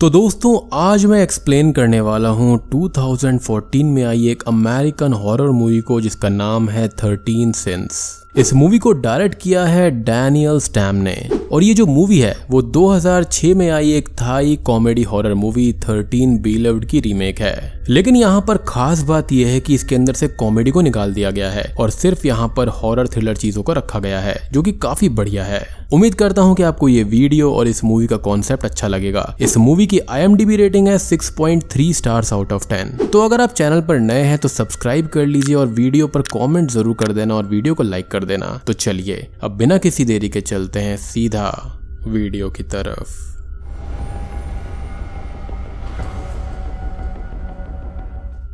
तो दोस्तों, आज मैं एक्सप्लेन करने वाला हूँ 2014 में आई एक अमेरिकन हॉरर मूवी को, जिसका नाम है थर्टीन सेंस इस मूवी को डायरेक्ट किया है डैनियल स्टैम ने। और ये जो मूवी है, वो 2006 में आई एक Thai comedy horror movie 13 beloved की रीमेक है। लेकिन यहाँ पर खास बात यह है कि इसके अंदर से कॉमेडी को निकाल दिया गया है और सिर्फ़ यहाँ पर हॉरर थ्रिलर चीज़ों को रखा गया है, जो कि काफ़ी बढ़िया है। उम्मीद करता हूँ कि आपको ये वीडियो और इस मूवी का कॉन्सेप्ट अच्छा लगेगा। इस मूवी की आईएमडीबी रेटिंग है 6.3 स्टार्स आउट ऑफ़ 10 तो अगर आप चैनल पर नए हैं तो सब्सक्राइब कर लीजिए और वीडियो पर कॉमेंट ज़रूर कर देना और वीडियो को लाइक कर देना। तो चलिए, अब बिना किसी देरी के चलते हैं सीधा वीडियो की तरफ़।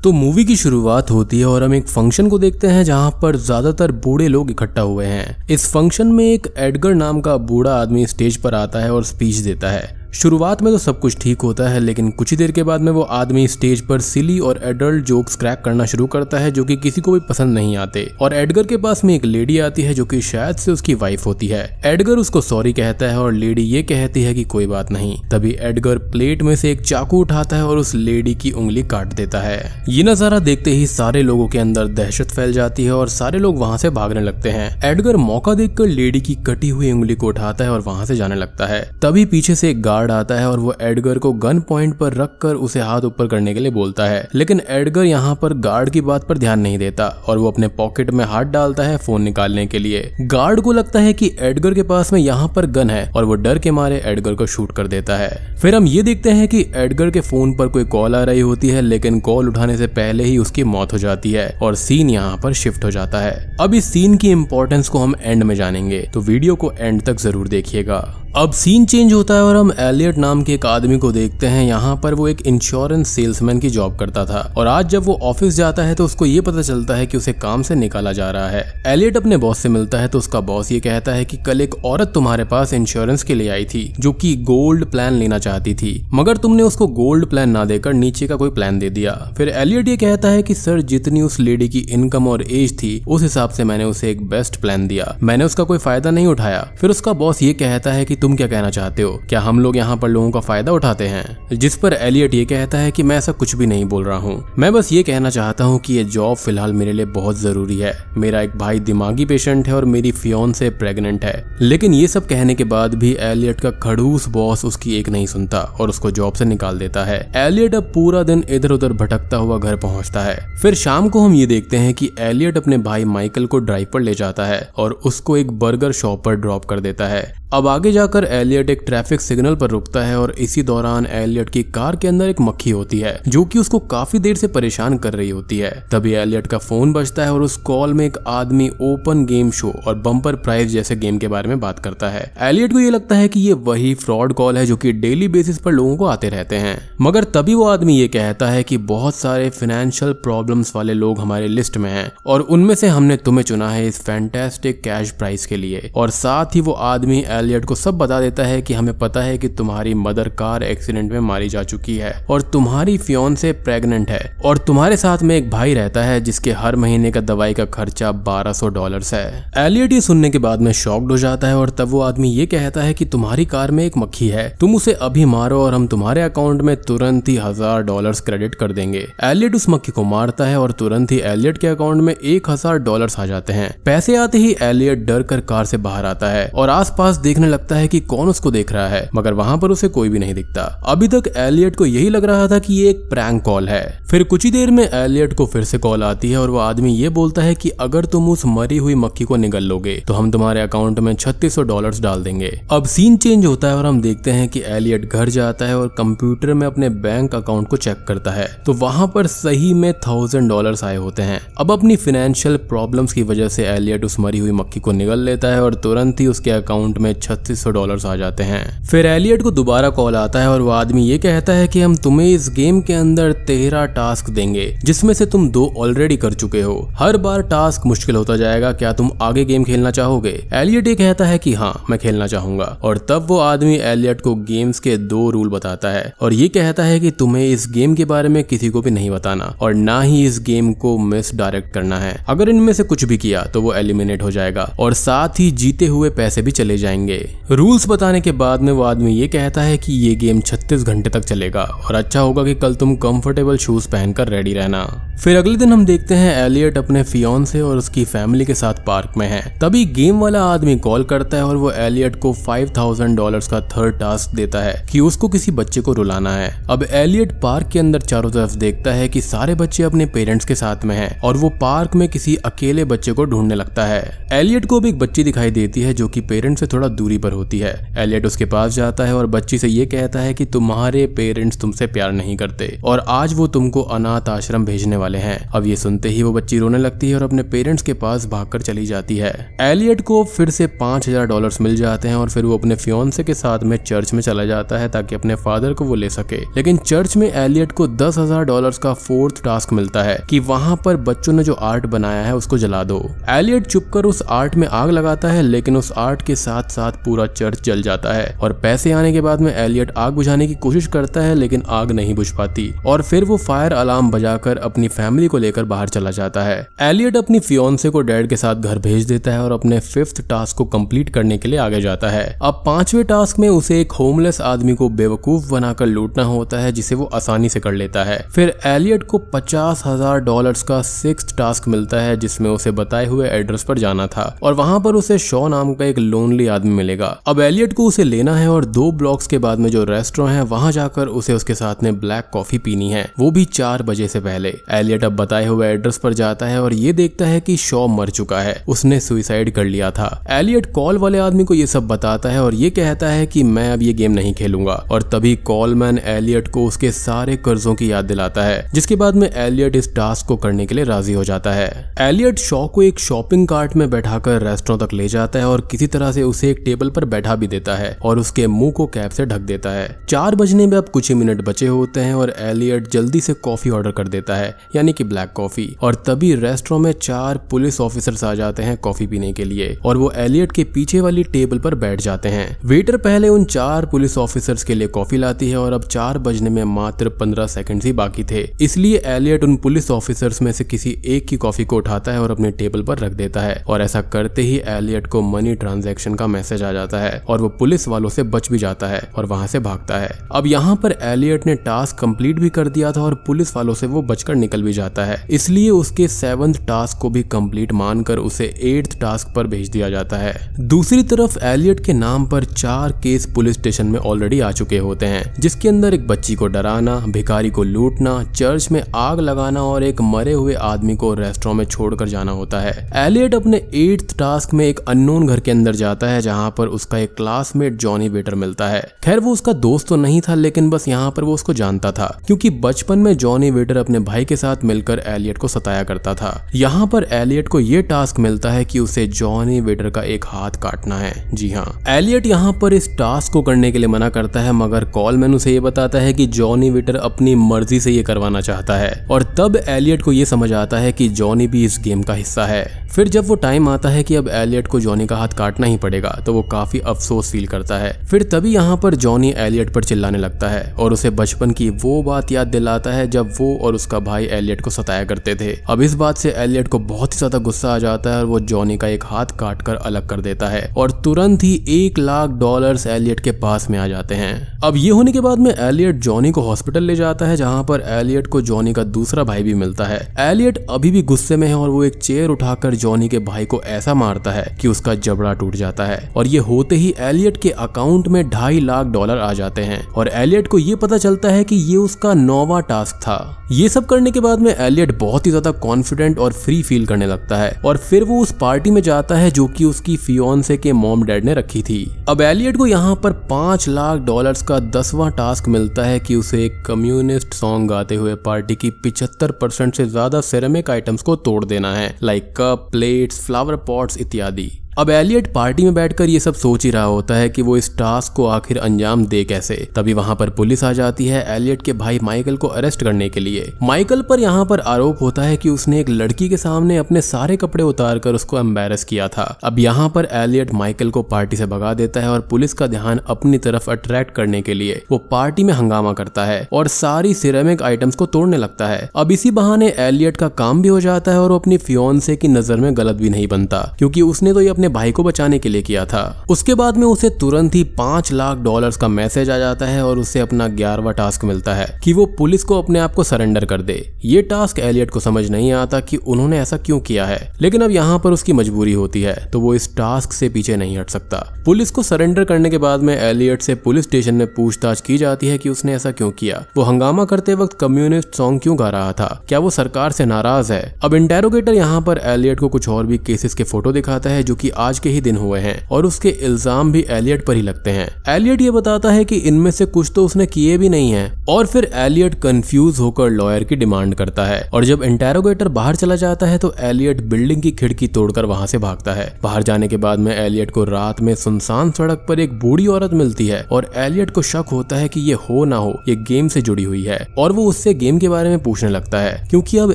तो मूवी की शुरुआत होती है और हम एक फ़ंक्शन को देखते हैं जहाँ पर ज़्यादातर बूढ़े लोग इकट्ठा हुए हैं। इस फ़ंक्शन में एक एडगर नाम का बूढ़ा आदमी स्टेज पर आता है और स्पीच देता है। शुरुआत में तो सब कुछ ठीक होता है, लेकिन कुछ ही देर के बाद में वो आदमी स्टेज पर सिली और एडल्ट जोक्स क्रैक करना शुरू करता है, जो कि किसी को भी पसंद नहीं आते। और एडगर के पास में एक लेडी आती है, जो कि शायद से उसकी वाइफ होती है। एडगर उसको सॉरी कहता है और लेडी ये कहती है कि कोई बात नहीं। तभी एडगर प्लेट में से एक चाकू उठाता है और उस लेडी की उंगली काट देता है। ये नज़ारा देखते ही सारे लोगों के अंदर दहशत फैल जाती है और सारे लोग वहाँ से भागने लगते हैं। एडगर मौका देखकर लेडी की कटी हुई उंगली को उठाता है और वहाँ से जाने लगता है। तभी पीछे से एक गार्ड गार्ड आता है और वो एडगर को गन पॉइंट पर रख कर उसे हाथ ऊपर करने के लिए बोलता है। लेकिन एडगर यहाँ पर गार्ड की बात पर ध्यान नहीं देता और वो अपने पॉकेट में हाथ डालता है फ़ोन निकालने के लिए। गार्ड को लगता है कि एडगर के पास में यहाँ पर गन है और वो डर के मारे एडगर को शूट कर देता है। फिर हम ये देखते हैं कि एडगर के फ़ोन पर कोई कॉल आ रही होती है, लेकिन कॉल उठाने से पहले ही उसकी मौत हो जाती है और सीन यहाँ पर शिफ्ट हो जाता है। अब इस सीन की इम्पोर्टेंस को हम एंड में जानेंगे तो वीडियो को एंड तक ज़रूर देखिएगा। अब सीन चेंज होता है और हम एलियट नाम के एक आदमी को देखते हैं। यहाँ पर वो एक इंश्योरेंस सेल्समैन की जॉब करता था। और आज जब वो ऑफ़िस जाता है तो उसको ये पता चलता है कि उसे काम से निकाला जा रहा है। एलियट अपने बॉस से मिलता है तो उसका बॉस ये कहता है कि कल एक औरत तुम्हारे पास इंश्योरेंस के लिए आई थी, जो कि गोल्ड प्लान लेना चाहती थी। मगर तुमने उसको गोल्ड प्लान ना देकर नीचे का कोई प्लान दे दिया। फिर एलियट ये कहता है कि, सर, जितनी उस लेडी की इनकम और एज थी, उस हिसाब से मैंने उसे एक बेस्ट प्लान दिया। मैंने उसका कोई फ़ायदा नहीं उठाया। फिर उसका बॉस ये कहता है कि, तुम क्या कहना चाहते हो? क्या हम लोग यहाँ पर लोगों का फ़ायदा उठाते हैं, जिस पर एलियट ये कहता है कि मैं ऐसा कुछ भी नहीं बोल रहा हूँ। मैं बस ये कहना चाहता हूँ कि ये जॉब फ़िलहाल मेरे लिए बहुत ज़रूरी है। मेरा एक भाई दिमागी पेशेंट है और मेरी फियोन से प्रेगनेंट है। लेकिन ये सब कहने के बाद भी एलियट का खड़ूस बॉस उसकी एक नहीं सुनता और उसको जॉब से निकाल देता है। एलियट अब पूरा दिन इधर उधर भटकता हुआ घर पहुँचता है। फिर शाम को हम ये देखते हैं कि एलियट अपने भाई माइकल को ड्राइव पर ले जाता है और उसको एक बर्गर शॉप पर ड्रॉप कर देता है। अब आगे जाकर एलियट एक ट्रैफ़िक सिग्नल पर रुकता है और इसी दौरान एलियट की कार के अंदर एक मक्खी होती है, जो कि उसको काफ़ी देर से परेशान कर रही होती है। तभी एलियट का फ़ोन बजता है और उस कॉल में एक आदमी ओपन गेम शो और बम्पर प्राइज जैसे गेम के बारे में बात करता है। एलियट को ये लगता है कि ये वही फ्रॉड कॉल है जो की डेली बेसिस पर लोगों को आते रहते हैं। मगर तभी वो आदमी ये कहता है की बहुत सारे फाइनेंशियल प्रॉब्लम वाले लोग हमारे लिस्ट में है और उनमें से हमने तुम्हें चुना है इस फैंटेस्टिक कैश प्राइस के लिए। और साथ ही वो आदमी एलियट को सब बता देता है कि हमें पता है कि तुम्हारी मदर कार एक्सीडेंट में मारी जा चुकी है और तुम्हारी फ्योन से प्रेग्नेंट है और तुम्हारे साथ में एक भाई रहता है जिसके हर महीने का दवाई का खर्चा 1200 डॉलर है। एलियट ये सुनने के बाद में शॉक्ड हो जाता है और तब वो आदमी ये कहता है की तुम्हारी कार में एक मक्खी है। तुम उसे अभी मारो और हम तुम्हारे अकाउंट में तुरंत ही हज़ार डॉलर क्रेडिट कर देंगे। एलियट उस मक्खी को मारता है और तुरंत ही एलियट के अकाउंट में एक हज़ार डॉलर आ जाते हैं। पैसे आते ही एलियट डर कर कार से बाहर आता है और आसपास देखने लगता है कि कौन उसको देख रहा है, मगर वहाँ पर उसे कोई भी नहीं दिखता। अभी तक एलियट को यही लग रहा था कि ये एक प्रैंक कॉल है। फिर कुछ ही देर में एलियट को फिर से कॉल आती है और वो आदमी ये बोलता है कि अगर तुम उस मरी हुई मक्खी को निगल लोगे तो हम तुम्हारे अकाउंट में छत्तीस डॉलर डाल देंगे। अब सीन चेंज होता है और हम देखते हैं कि एलियट घर जाता है और कंप्यूटर में अपने बैंक अकाउंट को चेक करता है। तो वहाँ पर सही में थाउज़ेंड डॉलर आए होते हैं। अब अपनी फाइनेंशियल प्रॉब्लम्स की वजह से एलियट उस मरी हुई मक्खी को निगल लेता है और तुरंत ही उसके अकाउंट में छत्तीस सौ डॉलर आ जाते हैं। फिर एलियट को दोबारा कॉल आता है और वो आदमी ये कहता है कि हम तुम्हें इस गेम के अंदर तेरह टास्क देंगे, जिसमें से तुम दो ऑलरेडी कर चुके हो। हर बार टास्क मुश्किल होता जाएगा, क्या तुम आगे गेम खेलना चाहोगे? एलियट ये कहता है कि हाँ मैं खेलना चाहूँगा। और तब वो आदमी एलियट को गेम्स के दो रूल बताता है और ये कहता है कि तुम्हें इस गेम के बारे में किसी को भी नहीं बताना और ना ही इस गेम को मिस डायरेक्ट करना है। अगर इनमें से कुछ भी किया तो वो एलिमिनेट हो जाएगा और साथ ही जीते हुए पैसे भी चले जाएँगे। खेलेंगे रूल्स बताने के बाद में वो आदमी ये कहता है कि ये गेम 36 घंटे तक चलेगा और अच्छा होगा कि कल तुम कंफर्टेबल शूज़ पहनकर रेडी रहना। फिर अगले दिन हम देखते हैं एलियट अपने फियोन से और उसकी फैमिली के साथ पार्क में है। तभी गेम वाला आदमी कॉल करता है और वो एलियट को 5000 डॉलर्स का थर्ड टास्क देता है कि उसको किसी बच्चे को रुलाना है। अब एलियट पार्क के अंदर चारों तरफ़ देखता है कि सारे बच्चे अपने पेरेंट्स के साथ में हैं और वो पार्क में किसी अकेले बच्चे को ढूँढने लगता है। एलियट को भी एक बच्ची दिखाई देती है जो कि पेरेंट्स से थोड़ा दूरी पर होती है। एलियट उसके पास जाता है और बच्ची से ये कहता है कि तुम्हारे पेरेंट्स तुमसे प्यार नहीं करते और आज वो तुमको अनाथ आश्रम भेजने वाले हैं। अब ये सुनते ही वो बच्ची रोने लगती है और अपने पेरेंट्स के पास भागकर चली जाती है। एलियट को फिर से पाँच हज़ार डॉलर मिल जाते हैं और फिर वो अपने फियोन्से के साथ में चर्च में चला जाता है ताकि अपने फादर को वो ले सके। लेकिन चर्च में एलियट को दस हज़ार डॉलर का फोर्थ टास्क मिलता है कि वहाँ पर बच्चों ने जो आर्ट बनाया है उसको जला दो। एलियट चुप कर उस आर्ट में आग लगाता है, लेकिन उस आर्ट के साथ साथ पूरा चर्च जल जाता है और पैसे आने के बाद में एलियट आग बुझाने की कोशिश करता है, लेकिन आग नहीं बुझ पाती। और फिर वो फायर अलार्म बजाकर अपनी फैमिली को लेकर बाहर चला जाता है। एलियट अपनी फियोन्से को डैड के साथ घर भेज देता है और अपने फिफ्थ टास्क को कंप्लीट करने के लिए आगे जाता है। अब पांचवे टास्क में उसे एक होमलेस आदमी को बेवकूफ़ बनाकर लूटना होता है, जिसे वो आसानी से कर लेता है। फिर एलियट को पचास हज़ार डॉलर का सिक्स टास्क मिलता है, जिसमें उसे बताए हुए एड्रेस पर जाना था। और वहाँ पर उसे शो नाम का एक लोनली आदमी मिलेगा। अब एलियट को उसे लेना है और दो ब्लॉक्स के बाद में जो रेस्टोरेंट है, वहाँ जाकर उसे उसके साथ में ब्लैक कॉफ़ी पीनी है। वो भी चार बजे से पहले। एलियट अब बताए हुए एड्रेस पर जाता है और ये देखता है कि शॉ मर चुका है। उसने सुइसाइड कर लिया था। एलियट कॉल वाले आदमी को ये सब बताता है और ये कहता है कि मैं अब ये गेम नहीं खेलूँगा। और तभी कॉलमैन एलियट को उसके सारे कर्जों की याद दिलाता है, जिसके बाद में एलियट इस टास्क को करने के लिए राज़ी हो जाता है। एलियट शॉ को एक शॉपिंग कार्ट में बैठाकर रेस्टोरेंट तक ले जाता है और किसी तरह से उसे एक टेबल पर बैठा भी देता है और उसके मुँह को कैप से ढक देता है। चार बजने में अब कुछ ही मिनट बचे होते हैं और एलियट जल्दी से कॉफ़ी ऑर्डर कर देता है, यानी कि ब्लैक कॉफ़ी। और तभी रेस्टोरेंट में चार पुलिस ऑफिसर्स आ जाते हैं कॉफ़ी पीने के लिए और वो एलियट के पीछे वाली टेबल पर बैठ जाते हैं। वेटर पहले उन चार पुलिस ऑफिसर्स के लिए कॉफ़ी लाती है और अब चार बजने में मात्र पंद्रह सेकंड ही बाकी थे। इसलिए एलियट उन पुलिस ऑफिसर्स में से किसी एक की कॉफ़ी को उठाता है और अपने टेबल पर रख देता है और ऐसा करते ही एलियट को मनी ट्रांजेक्शन का मैसेज आ जाता है और वो पुलिस वालों से बच भी जाता है और वहाँ से भागता है। अब यहाँ पर एलियट ने टास्क कंप्लीट भी कर दिया था और पुलिस वालों से वो बचकर निकल भी जाता है। इसलिए उसके सेवंथ टास्क को भी कंप्लीट मानकर उसे एट्थ टास्क पर भेज दिया जाता है। दूसरी तरफ़ एलियट के नाम पर चार केस पुलिस स्टेशन में ऑलरेडी आ चुके होते हैं, जिसके अंदर एक बच्ची को डराना, भिखारी को लूटना, चर्च में आग लगाना और एक मरे हुए आदमी को रेस्टोरेंट में छोड़कर जाना होता है। एलियट अपने एट्थ टास्क में एक अननोन घर के अंदर जाता है, जहाँ पर उसका एक क्लासमेट जॉनी वेटर मिलता है। खैर, वो उसका दोस्त तो नहीं था, लेकिन बस यहाँ पर वो उसको जानता था, क्योंकि बचपन में जॉनी वेटर अपने भाई के साथ मिलकर एलियट को सताया करता था। यहाँ पर एलियट को ये टास्क मिलता है कि उसे जॉनी वेटर का एक हाथ काटना है। जी हाँ एलियट यहाँ पर इस टास्क को करने के लिए मना करता है, मगर कॉलमैन उसे ये बताता है कि जॉनी वेटर अपनी मर्ज़ी से ये करवाना चाहता है, और तब एलियट को ये समझ आता है कि जॉनी भी इस गेम का हिस्सा है। फिर जब वो टाइम आता है कि अब एलियट को जॉनी का हाथ काटना ही पड़ेगा तो वो काफ़ी अफसोस फील करता है। फिर तभी यहाँ पर जॉनी एलियट पर चिल्लाने लगता है और उसे बचपन की वो बात याद दिलाता है जब वो और उसका भाई एलियट को सताया करते थे। अब इस बात से एलियट को बहुत ही ज़्यादा गुस्सा आ जाता है और वो जॉनी का एक हाथ काट कर अलग कर देता है और तुरंत ही एक लाख डॉलर एलियट के पास में आ जाते हैं। अब ये होने के बाद में एलियट जॉनी को हॉस्पिटल ले जाता है, जहाँ पर एलियट को जॉनी का दूसरा भाई भी मिलता है। एलियट अभी भी गुस्से में है और वो एक चेयर उठाकर जॉनी के भाई को ऐसा मारता है कि उसका जबड़ा टूट जाता है। और ये होते ही एलियट के अकाउंट में ढाई लाख डॉलर आ जाते हैं। और एलियट को ये पता चलता है कि ये उसका नौवा टास्क था। ये सब करने के बाद में एलियट बहुत ही ज़्यादा कॉन्फिडेंट और फ्री फील करने लगता है। और फिर वो उस पार्टी में जाता है जो कि उसकी फियोन्से के मॉम डैड ने रखी थी। अब एलियट को यहाँ पर पाँच लाख डॉलर्स का दसवां टास्क मिलता है कि उसे एक कम्युनिस्ट सॉन्ग गाते हुए पार्टी की पिछहत्तर परसेंट से ज़्यादा सेरेमिक आइटम्स को तोड़ देना है। Like cup plates flower pots इत्यादि। अब एलियट पार्टी में बैठकर ये सब सोच ही रहा होता है कि वो इस टास्क को आखिर अंजाम दे कैसे। तभी वहाँ पर पुलिस आ जाती है एलियट के भाई माइकल को अरेस्ट करने के लिए। माइकल पर यहाँ पर आरोप होता है कि उसने एक लड़की के सामने अपने सारे कपड़े उतार कर उसको एम्बेरस किया था। अब यहाँ पर एलियट माइकल को पार्टी से भगा देता है और पुलिस का ध्यान अपनी तरफ़ अट्रैक्ट करने के लिए वो पार्टी में हंगामा करता है और सारी सिरेमिक आइटम्स को तोड़ने लगता है। अब इसी बहाने एलियट का काम भी हो जाता है और वो अपनी फियोन्से की नज़र में गलत भी नहीं बनता, क्योंकि उसने तो ये अपने अपने भाई को बचाने के लिए किया था। उसके बाद में उसे तुरंत ही पाँच लाख डॉलर का मैसेज आ जाता है और उसे अपना ग्यारहवा टास्क मिलता है कि वो पुलिस को अपने आप को सरेंडर कर दे। ये टास्क एलियट को समझ नहीं आता कि उन्होंने ऐसा क्यों किया है। लेकिन अब यहाँ पर उसकी मजबूरी होती है तो वो इस टास्क से पीछे नहीं हट सकता। पुलिस को सरेंडर करने के बाद में एलियट से पुलिस स्टेशन में पूछताछ की जाती है कि उसने ऐसा क्यों किया। वो हंगामा करते वक्त कम्युनिस्ट सॉन्ग क्यों गा रहा था? क्या वो सरकार से नाराज़ है? अब इंटेरोगेटर यहाँ पर एलियट को कुछ और भी केसेस के फ़ोटो दिखाता है, जो कि आज के ही दिन हुए हैं और उसके इल्ज़ाम भी एलियट पर ही लगते हैं। एलियट ये बताता है कि इनमें से कुछ तो उसने किए भी नहीं है और फिर एलियट कंफ्यूज होकर लॉयर की डिमांड करता है और जब इंटेरोगेटर बाहर चला जाता है तो एलियट बिल्डिंग की खिड़की तोड़कर वहाँ से भागता है। बाहर जाने के बाद में एलियट को रात में सुनसान सड़क पर एक बूढ़ी औरत मिलती है और एलियट को शक होता है कि ये हो ना हो, ये गेम से जुड़ी हुई है और वो उससे गेम के बारे में पूछने लगता है। क्योंकि अब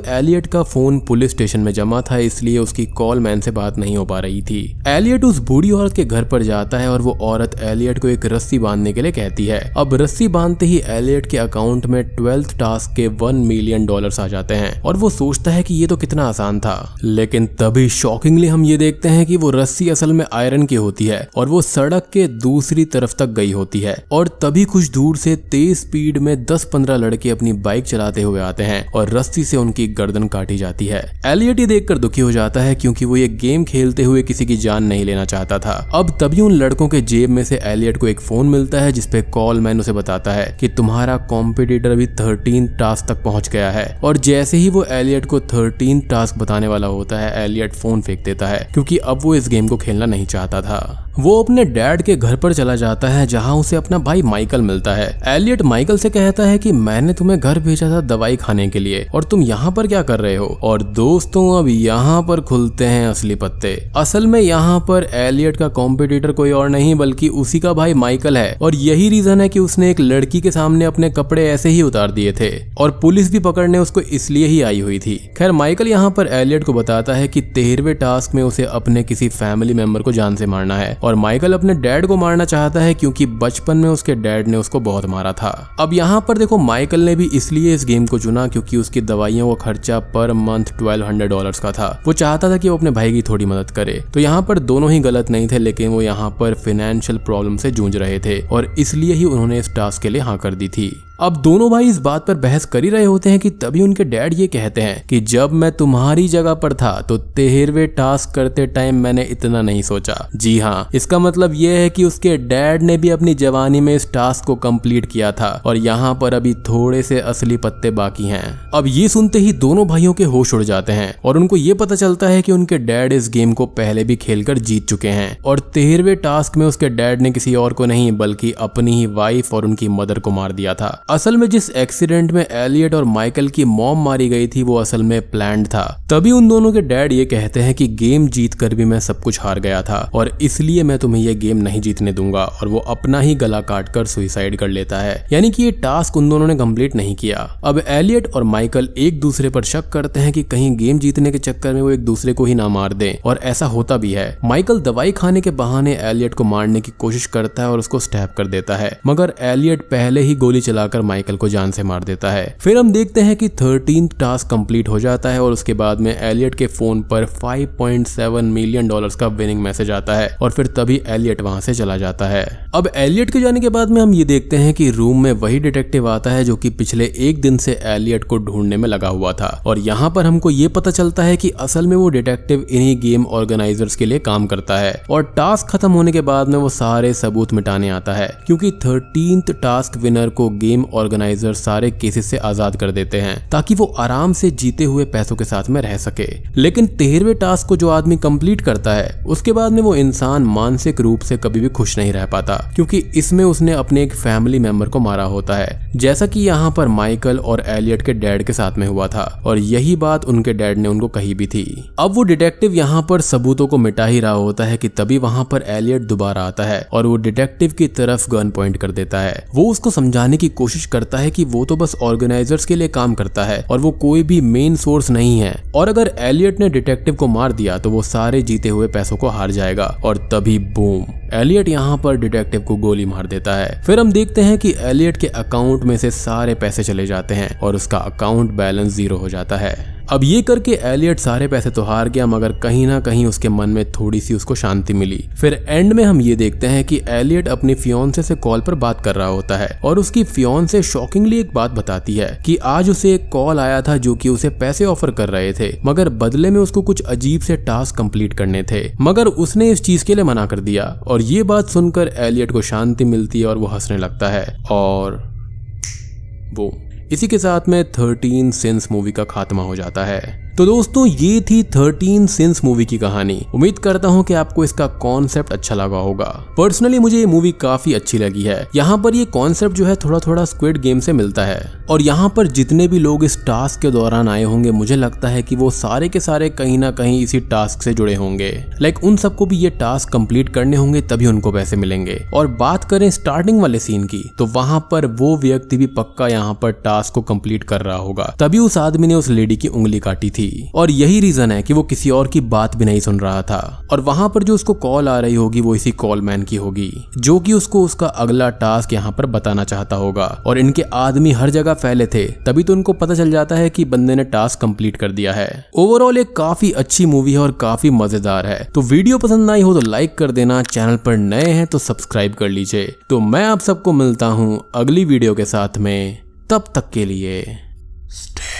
एलियट का फ़ोन पुलिस स्टेशन में जमा था, इसलिए उसकी कॉल मैन से बात नहीं हो पा रही थी। एलियट उस बूढ़ी औरत के घर पर जाता है और वो औरत एलियट को एक रस्सी बांधने के लिए कहती है। अब रस्सी बांधते ही एलियट के अकाउंट में ट्वेल्थ टास्क के वन मिलियन डॉलर्स आ जाते हैं और वो सोचता है कि ये तो कितना आसान था। लेकिन तभी शॉकिंगली हम ये देखते हैं कि वो रस्सी असल में आयरन की होती है और वो सड़क के दूसरी तरफ़ तक गई होती है और तभी कुछ दूर से तेज स्पीड में 10-15 लड़के अपनी बाइक चलाते हुए आते हैं और रस्सी से उनकी गर्दन काटी जाती है। एलियट ये देखकर दुखी हो जाता है क्योंकि वो ये गेम खेलते हुए किसी की जान नहीं लेना चाहता था। अब तभी उन लड़कों के जेब में से एलियट को एक फ़ोन मिलता है, जिसपे कॉल मैन उसे बताता है कि तुम्हारा कॉम्पिटिटर अभी थर्टीन टास्क तक पहुँच गया है। और जैसे ही वो एलियट को थर्टीन टास्क बताने वाला होता है, एलियट फ़ोन फेंक देता है, क्योंकि अब वो इस गेम को खेलना नहीं चाहता था। वो अपने डैड के घर पर चला जाता है, जहाँ उसे अपना भाई माइकल मिलता है। एलियट माइकल से कहता है कि मैंने तुम्हें घर भेजा था दवाई खाने के लिए, और तुम यहाँ पर क्या कर रहे हो? और दोस्तों, अब यहाँ पर खुलते हैं असली पत्ते। असल में यहाँ पर एलियट का कॉम्पिटिटर कोई और नहीं, बल्कि उसी का भाई माइकल है। और यही रीजन है कि उसने एक लड़की के सामने अपने कपड़े ऐसे ही उतार दिए थे। और पुलिस भी पकड़ने उसको इसलिए ही आई हुई थी। खैर, माइकल यहाँ पर एलियट को बताता है कि तेरहवे टास्क में उसे अपने किसी फैमिली मेंबर को जान से मारना है। और माइकल अपने डैड को मारना चाहता है क्योंकि बचपन में उसके डैड ने उसको बहुत मारा था। अब यहाँ पर देखो, माइकल ने भी इसलिए इस गेम को चुना क्योंकि उसकी दवाइयों का खर्चा per month twelve hundred dollar का था। वो चाहता था कि वो अपने भाई की थोड़ी मदद करे। तो यहाँ पर दोनों ही गलत नहीं थे, लेकिन वो यहाँ पर फाइनेंशियल प्रॉब्लम से जूझ रहे थे और इसलिए ही उन्होंने इस टास्क के लिए हाँ कर दी थी। अब दोनों भाई इस बात पर बहस कर ही रहे होते हैं कि तभी उनके डैड ये कहते हैं कि जब मैं तुम्हारी जगह पर था तो तेरहवे टास्क करते टाइम मैंने इतना नहीं सोचा। जी हाँ इसका मतलब ये है कि उसके डैड ने भी अपनी जवानी में इस टास्क को कंप्लीट किया था और यहाँ पर अभी थोड़े से असली पत्ते बाकी हैं। अब ये सुनते ही दोनों भाइयों के होश उड़ जाते हैं और उनको ये पता चलता है कि उनके डैड इस गेम को पहले भी खेलकर जीत चुके हैं और तेरहवे टास्क में उसके डैड ने किसी और को नहीं, बल्कि अपनी ही वाइफ और उनकी मदर को मार दिया था। असल में जिस एक्सीडेंट में एलियट और माइकल की मॉम मारी गई थी, वो असल में प्लान था। तभी उन दोनों के डैड ये कहते हैं कि गेम जीत कर भी मैं सब कुछ हार गया था और इसलिए मैं तुम्हें ये गेम नहीं जीतने दूँगा और वो अपना ही गला काट कर सुइसाइड कर लेता है। यानी कि ये टास्क उन दोनों ने कंप्लीट नहीं किया। अब एलियट और माइकल एक दूसरे पर शक करते हैं कि कहीं गेम जीतने के चक्कर में वो एक दूसरे को ही ना मार दे, और ऐसा होता भी है। माइकल दवाई खाने के बहाने एलियट को मारने की कोशिश करता है और उसको स्टैप कर देता है। मगर एलियट पहले ही गोली चलाकर माइकल को जान से मार देता है। फिर हम देखते हैं कि थर्टीन टास्क कंप्लीट हो जाता है और उसके बाद में एलियट के फ़ोन पर 5.7 मिलियन डॉलर्स का विनिंग मैसेज आता है और फिर तभी एलियट वहाँ से चला जाता है। अब एलियट के जाने के बाद में हम ये देखते हैं कि रूम में वही डिटेक्टिव आता है जो कि पिछले एक दिन से एलियट को ढूँढने में लगा हुआ था। और यहाँ पर हमको ये पता चलता है कि असल में वो डिटेक्टिव इन्हीं गेम ऑर्गेनाइजर्स के लिए काम करता है। और टास्क खत्म होने के बाद में वो सारे सबूत मिटाने आता है, क्योंकि थर्टीन टास्क विनर को गेम ऑर्गेनाइजर सारे केसेस से आज़ाद कर देते हैं, ताकि वो आराम से जीते हुए पैसों के साथ में रह सके। लेकिन तेरहवे टास्क को जो आदमी कंप्लीट करता है, उसके बाद में वो इंसान मानसिक रूप से कभी भी खुश नहीं रह पाता, क्योंकि इसमें उसने अपने एक फैमिली मेंबर को मारा होता है। जैसा कि यहाँ पर माइकल और एलियट के डैड के साथ में हुआ था, और यही बात उनके डैड ने उनको कही भी थी। अब वो डिटेक्टिव यहाँ पर सबूतों को मिटा ही रहा होता है कि तभी वहाँ पर एलियट दोबारा आता है, और वो डिटेक्टिव की तरफ़ गन पॉइंट कर देता है। वो उसको समझाने की कोशिश करता है कि वो तो बस ऑर्गेनाइजर्स के लिए काम करता है और वो कोई भी मेन सोर्स नहीं है। और अगर एलियट ने डिटेक्टिव को मार दिया तो वो सारे जीते हुए पैसों को हार जाएगा। और तभी बूम एलियट यहाँ पर डिटेक्टिव को गोली मार देता है। फिर हम देखते हैं कि एलियट के अकाउंट में से सारे पैसे चले जाते हैं और उसका अकाउंट बैलेंस ज़ीरो हो जाता है। अब ये करके एलियट सारे पैसे तो हार गया, मगर कहीं ना कहीं उसके मन में थोड़ी सी उसको शांति मिली। फिर एंड में हम ये देखते हैं कि एलियट अपनी फियोन्से से कॉल पर बात कर रहा होता है, और उसकी फियोन्से शॉकिंगली एक बात बताती है कि आज उसे एक कॉल आया था जो कि उसे पैसे ऑफ़र कर रहे थे, मगर बदले में उसको कुछ अजीब से टास्क कंप्लीट करने थे। मगर उसने इस चीज़ के लिए मना कर दिया, और ये बात सुनकर एलियट को शांति मिलती है और वो हंसने लगता है, और वो इसी के साथ में थर्टीन सेंस मूवी का खात्मा हो जाता है। तो दोस्तों, ये थी थर्टीन सिंस मूवी की कहानी। उम्मीद करता हूँ कि आपको इसका कॉन्सेप्ट अच्छा लगा होगा। पर्सनली मुझे ये मूवी काफ़ी अच्छी लगी है। यहाँ पर ये कॉन्सेप्ट जो है थोड़ा थोड़ा स्क्विड गेम से मिलता है। और यहाँ पर जितने भी लोग इस टास्क के दौरान आए होंगे, मुझे लगता है कि वो सारे के सारे कहीं ना कहीं इसी टास्क से जुड़े होंगे। लाइक उन सबको भी ये टास्क कंप्लीट करने होंगे, तभी उनको पैसे मिलेंगे। और बात करें स्टार्टिंग वाले सीन की तो वहाँ पर वो व्यक्ति भी पक्का यहाँ पर टास्क को कंप्लीट कर रहा होगा। तभी उस आदमी ने उस लेडी की उंगली काटी थी। थी। और यही रीजन है कि वो किसी और की बात भी नहीं सुन रहा था। और वहाँ पर जो उसको कॉल आ रही होगी, वो इसी कॉल मैन की होगी, जो कि उसको उसका अगला टास्क यहाँ पर बताना चाहता होगा। और इनके आदमी हर जगह फैले थे, तभी तो उनको पता चल जाता है कि बंदे ने टास्क कंप्लीट कर दिया है। ओवरऑल एक काफ़ी अच्छी मूवी है और काफ़ी मज़ेदार है। तो वीडियो पसंद आई हो तो लाइक कर देना चैनल पर नए हैं तो सब्सक्राइब कर लीजिए। तो मैं आप सबको मिलता हूँ अगली वीडियो के साथ में, तब तक के लिए स्टे